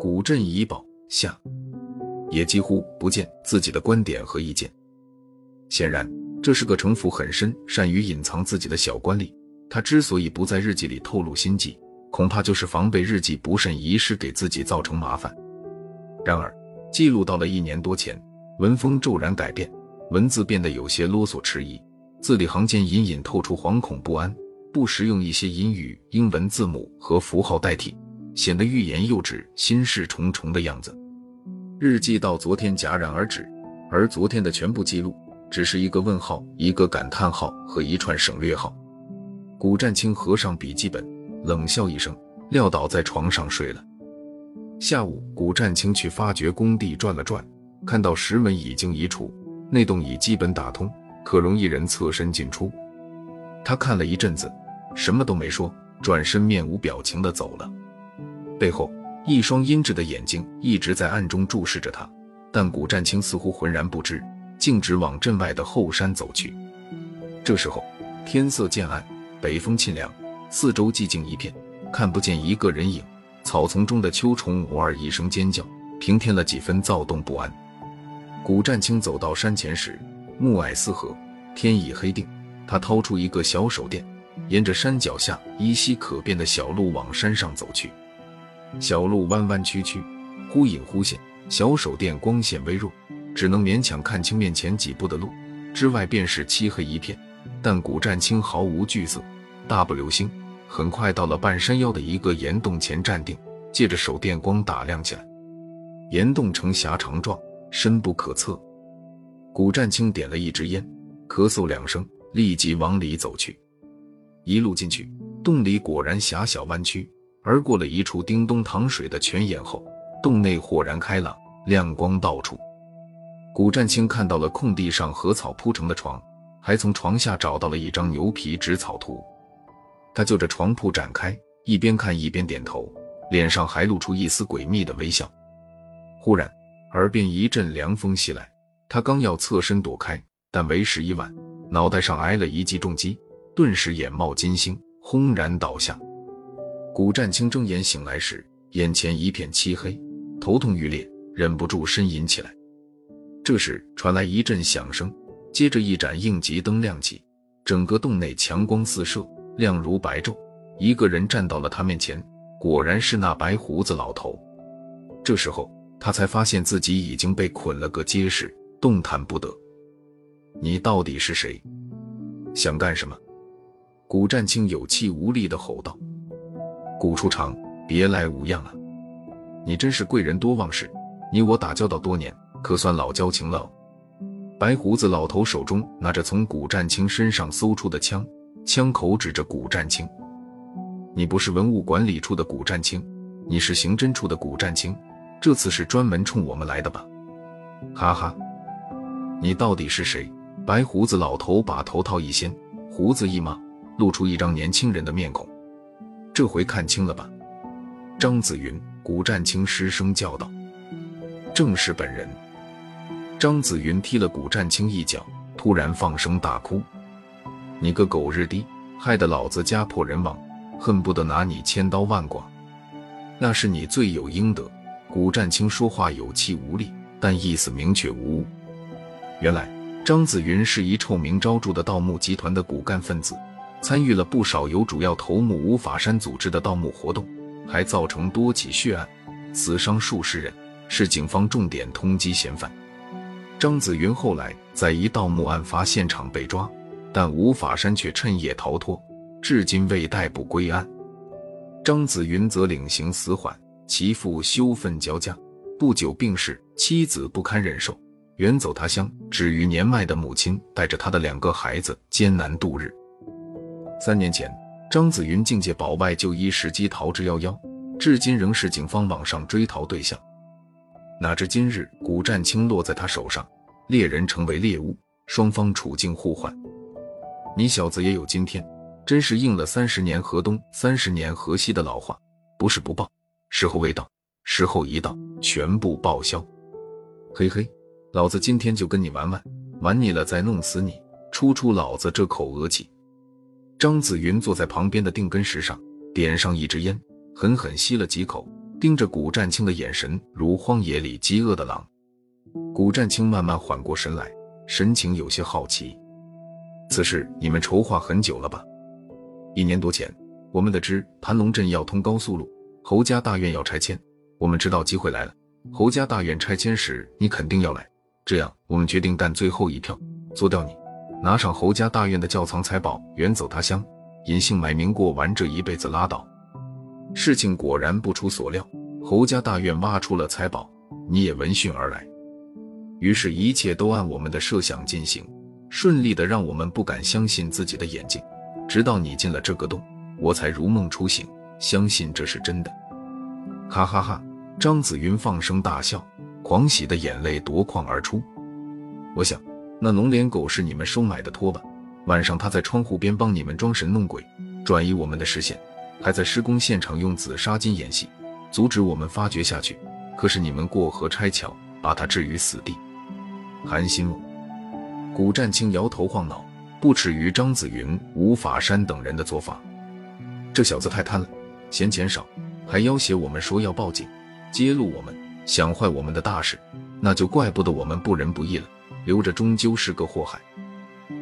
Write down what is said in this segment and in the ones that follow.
古镇遗宝下，也几乎不见自己的观点和意见。显然，这是个城府很深、善于隐藏自己的小官吏。他之所以不在日记里透露心迹，恐怕就是防备日记不慎遗失，给自己造成麻烦。然而，记录到了一年多前，文风骤然改变，文字变得有些啰嗦迟疑，字里行间隐隐透出惶恐不安，不时用一些隐语、英文字母和符号代替，显得欲言又止、心事重重的样子。日记到昨天戛然而止，而昨天的全部记录只是一个问号、一个感叹号和一串省略号。古战清合上笔记本，冷笑一声，撂倒在床上睡了。下午，古战清去发掘工地转了转，看到石门已经移除，内洞已基本打通，可容一人侧身进出。他看了一阵子，什么都没说，转身面无表情的走了。背后一双阴鸷的眼睛一直在暗中注视着他，但古战青似乎浑然不知，径直往镇外的后山走去。这时候天色渐暗，北风沁凉，四周寂静一片，看不见一个人影。草丛中的秋虫偶尔一声尖叫，平添了几分躁动不安。古战青走到山前时，暮霭四合，天已黑定。他掏出一个小手电，沿着山脚下依稀可辨的小路往山上走去。小路弯弯曲曲，忽隐忽现，小手电光线微弱，只能勉强看清面前几步的路，之外便是漆黑一片。但古战清毫无惧色，大步流星。很快到了半山腰的一个岩洞前站定，借着手电光打量起来。岩洞呈狭长状，深不可测。古战清点了一支烟，咳嗽两声，立即往里走去。一路进去，洞里果然狭小弯曲，而过了一处叮咚淌水的泉眼后，洞内豁然开朗，亮光到处。古战清看到了空地上禾草铺成的床，还从床下找到了一张牛皮纸草图。他就着床铺展开，一边看一边点头，脸上还露出一丝诡秘的微笑。忽然，耳边一阵凉风袭来，他刚要侧身躲开，但为时已晚，脑袋上挨了一记重击，顿时眼冒金星，轰然倒下。古战清睁眼醒来时，眼前一片漆黑，头痛欲裂，忍不住呻吟起来。这时传来一阵响声，接着一盏应急灯亮起，整个洞内强光四射。亮如白昼，一个人站到了他面前，果然是那白胡子老头。这时候他才发现自己已经被捆了个结实，动弹不得。你到底是谁？想干什么？古战清有气无力地吼道：“古处长，别来无恙啊！你真是贵人多忘事，你我打交道多年，可算老交情了。”白胡子老头手中拿着从古战清身上搜出的枪。枪口指着古战清，你不是文物管理处的古战清，你是刑侦处的古战清，这次是专门冲我们来的吧？哈哈，你到底是谁？白胡子老头把头套一掀，胡子一抹，露出一张年轻人的面孔。这回看清了吧？张子云，古战青失声叫道：“正是本人。”张子云踢了古战青一脚，突然放声大哭。你个狗日的，害得老子家破人亡，恨不得拿你千刀万剐。那是你罪有应得。古战青说话有气无力，但意思明确无误。原来张子云是一臭名昭著的盗墓集团的骨干分子，参与了不少由主要头目吴法山组织的盗墓活动，还造成多起血案，死伤数十人，是警方重点通缉嫌犯。张子云后来在一盗墓案发现场被抓。但吴法山却趁夜逃脱，至今未逮捕归案。张子云则领刑死缓，其父羞愤交加，不久病逝，妻子不堪忍受，远走他乡，只余年迈的母亲带着他的两个孩子艰难度日。三年前，张子云竟借保外就医时机逃之夭夭，至今仍是警方网上追逃对象。哪知今日古战清落在他手上，猎人成为猎物，双方处境互换。你小子也有今天，真是应了“三十年河东，三十年河西”的老话。不是不报，时候未到，时候一到，全部报销。嘿嘿，老子今天就跟你玩玩，玩腻了再弄死你，出出老子这口恶气。张子云坐在旁边的定根石上，点上一支烟，狠狠吸了几口，盯着古战青的眼神如荒野里饥饿的狼。古战青慢慢缓过神来，神情有些好奇：“此事你们筹划很久了吧？一年多前，我们得知盘龙镇要通高速路，侯家大院要拆迁，我们知道机会来了。侯家大院拆迁时，你肯定要来，这样我们决定干最后一票，做掉你，拿上侯家大院的窖藏财宝，远走他乡，隐姓埋名过完这一辈子，拉倒。事情果然不出所料，侯家大院挖出了财宝，你也闻讯而来。”于是，一切都按我们的设想进行，顺利的让我们不敢相信自己的眼睛。直到你进了这个洞，我才如梦初醒，相信这是真的。哈哈哈！张子云放声大笑，狂喜的眼泪夺眶而出。我想，那龙脸狗是你们收买的托吧？晚上他在窗户边帮你们装神弄鬼，转移我们的视线，还在施工现场用紫砂金演戏，阻止我们发掘下去。可是你们过河拆桥。把他置于死地。韩心梦，古战清摇头晃脑，不耻于张子云、吴法山等人的做法。这小子太贪了，嫌钱少，还要挟我们说要报警，揭露我们，想坏我们的大事，那就怪不得我们不仁不义了。留着终究是个祸害。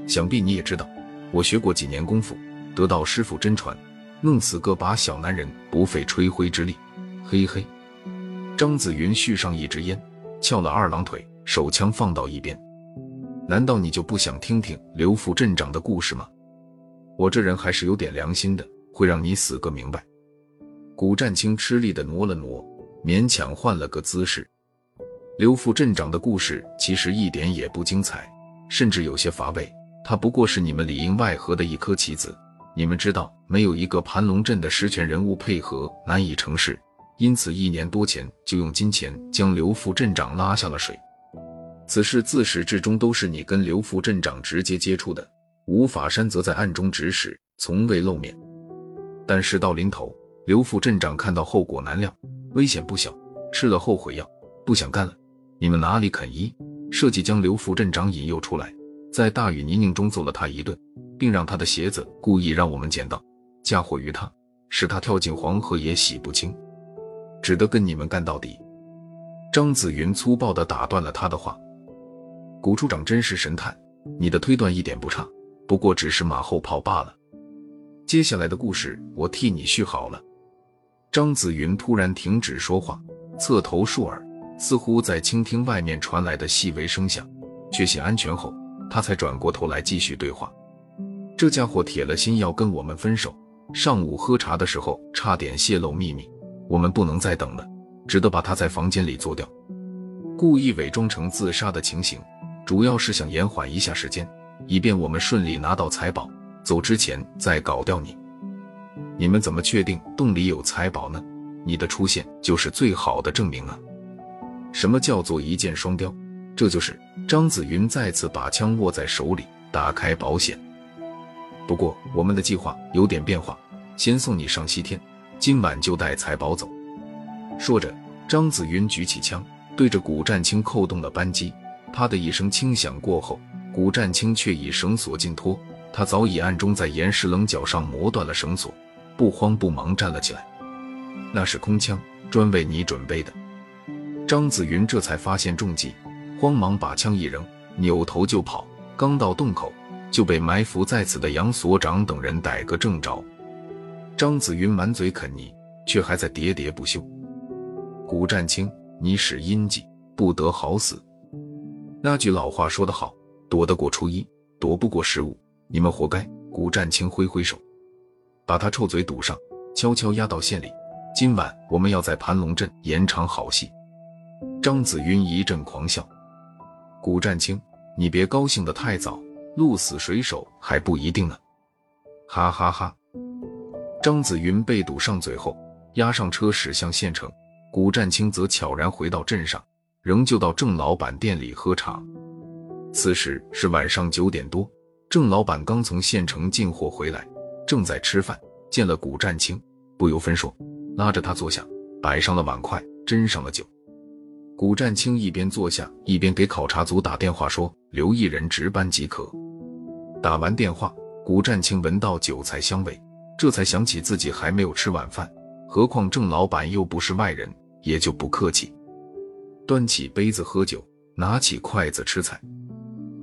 想必你也知道，我学过几年功夫，得到师傅真传，弄死个把小男人不费吹灰之力。嘿嘿，张子云续上一支烟。翘了二郎腿，手枪放到一边。难道你就不想听听刘副镇长的故事吗？我这人还是有点良心的，会让你死个明白。古战清吃力的挪了挪，勉强换了个姿势。刘副镇长的故事其实一点也不精彩，甚至有些乏味。他不过是你们里应外合的一颗棋子。你们知道，没有一个盘龙镇的实权人物配合，难以成事。因此，一年多前就用金钱将刘副镇长拉下了水。此事自始至终都是你跟刘副镇长直接接触的，吴法山则在暗中指使，从未露面。但事到临头，刘副镇长看到后果难料，危险不小，吃了后悔药，不想干了。你们哪里肯依，设计将刘副镇长引诱出来，在大雨泥泞中揍了他一顿，并让他的鞋子故意让我们捡到，嫁祸于他，使他跳进黄河也洗不清。只得跟你们干到底。张子云粗暴地打断了他的话。谷处长真是神探，你的推断一点不差，不过只是马后炮罢了。接下来的故事我替你续好了。张子云突然停止说话，侧头竖耳，似乎在倾听外面传来的细微声响。确信安全后，他才转过头来继续对话。这家伙铁了心要跟我们分手，上午喝茶的时候差点泄露秘密。我们不能再等了，只得把他在房间里做掉，故意伪装成自杀的情形，主要是想延缓一下时间，以便我们顺利拿到财宝，走之前再搞掉你。你们怎么确定洞里有财宝呢？你的出现就是最好的证明啊！什么叫做一箭双雕？这就是张子云再次把枪握在手里，打开保险。不过我们的计划有点变化，先送你上西天。今晚就带财宝走。说着，张子云举起枪，对着古战青扣动了扳机。啪的一声轻响过后，古战青却以绳索尽脱，他早已暗中在岩石棱角上磨断了绳索，不慌不忙站了起来。那是空枪，专为你准备的。张子云这才发现中计，慌忙把枪一扔，扭头就跑。刚到洞口，就被埋伏在此的杨所长等人逮个正着。张子云满嘴啃泥，却还在喋喋不休。古战清，你使阴计，不得好死。那句老话说得好，躲得过初一，躲不过十五，你们活该。古战清挥挥手，把他臭嘴堵上，悄悄押到县里。今晚我们要在盘龙镇演场好戏。张子云一阵狂笑。古战青，你别高兴得太早，鹿死谁手还不一定呢。哈哈哈。张子云被堵上嘴后，押上车驶向县城。古战青则悄然回到镇上，仍旧到郑老板店里喝茶。此时是晚上九点多，郑老板刚从县城进货回来，正在吃饭，见了古战青，不由分说，拉着他坐下，摆上了碗筷，斟上了酒。古战清一边坐下，一边给考察组打电话说：“留一人值班即可。”打完电话，古战清闻到酒菜香味。这才想起自己还没有吃晚饭，何况郑老板又不是外人，也就不客气，端起杯子喝酒，拿起筷子吃菜。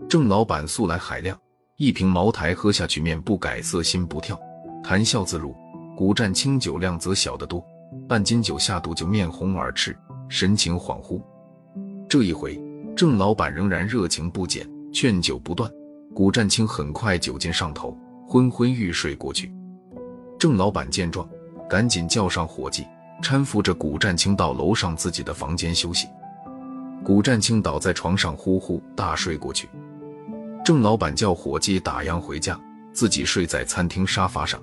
郑老板素来海量，一瓶茅台喝下去，面不改色心不跳，谈笑自如；古战清酒量则小得多，半斤酒下肚就面红耳赤，神情恍惚。这一回，郑老板仍然热情不减，劝酒不断。古占清很快酒劲上头，昏昏欲睡过去。郑老板见状，赶紧叫上伙计，搀扶着古占清到楼上自己的房间休息。古占清倒在床上呼呼大睡过去。郑老板叫伙计打烊回家，自己睡在餐厅沙发上。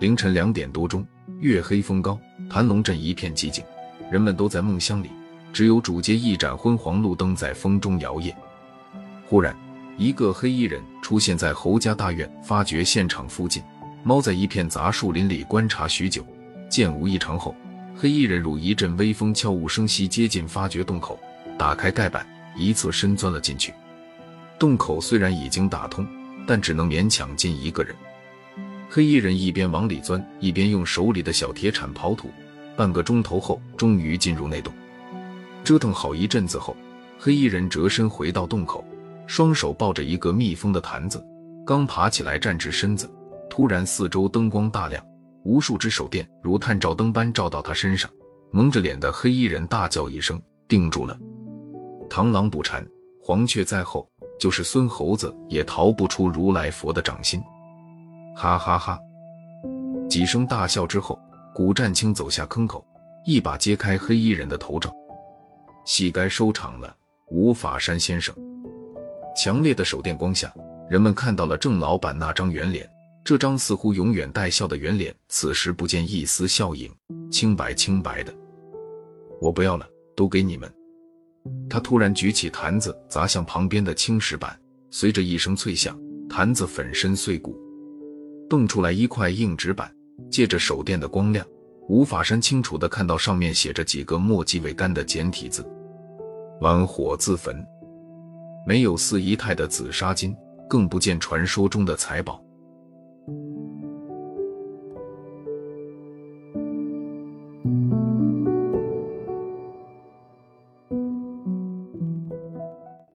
凌晨两点多钟，月黑风高，盘龙镇一片寂静，人们都在梦乡里，只有主街一盏昏黄路灯在风中摇曳。忽然，一个黑衣人出现在侯家大院发掘现场附近，猫在一片杂树林里观察许久，见无异常后，黑衣人如一阵微风，悄无声息接近发掘洞口，打开盖板，一侧身钻了进去。洞口虽然已经打通，但只能勉强进一个人。黑衣人一边往里钻，一边用手里的小铁铲刨土。半个钟头后，终于进入内洞。折腾好一阵子后，黑衣人折身回到洞口。双手抱着一个密封的坛子，刚爬起来站直身子，突然四周灯光大亮，无数只手电如探照灯般照到他身上。蒙着脸的黑衣人大叫一声，定住了。螳螂捕蝉，黄雀在后，就是孙猴子也逃不出如来佛的掌心。哈哈哈！几声大笑之后，古战清走下坑口，一把揭开黑衣人的头罩。戏该收场了，吴法山先生。强烈的手电光下，人们看到了郑老板那张圆脸。这张似乎永远带笑的圆脸，此时不见一丝笑影，清白清白的。我不要了，都给你们！他突然举起坛子砸向旁边的青石板，随着一声脆响，坛子粉身碎骨，蹦出来一块硬纸板。借着手电的光亮，吴法山清楚地看到上面写着几个墨迹未干的简体字：“玩火自焚。”没有四姨太的紫砂金，更不见传说中的财宝。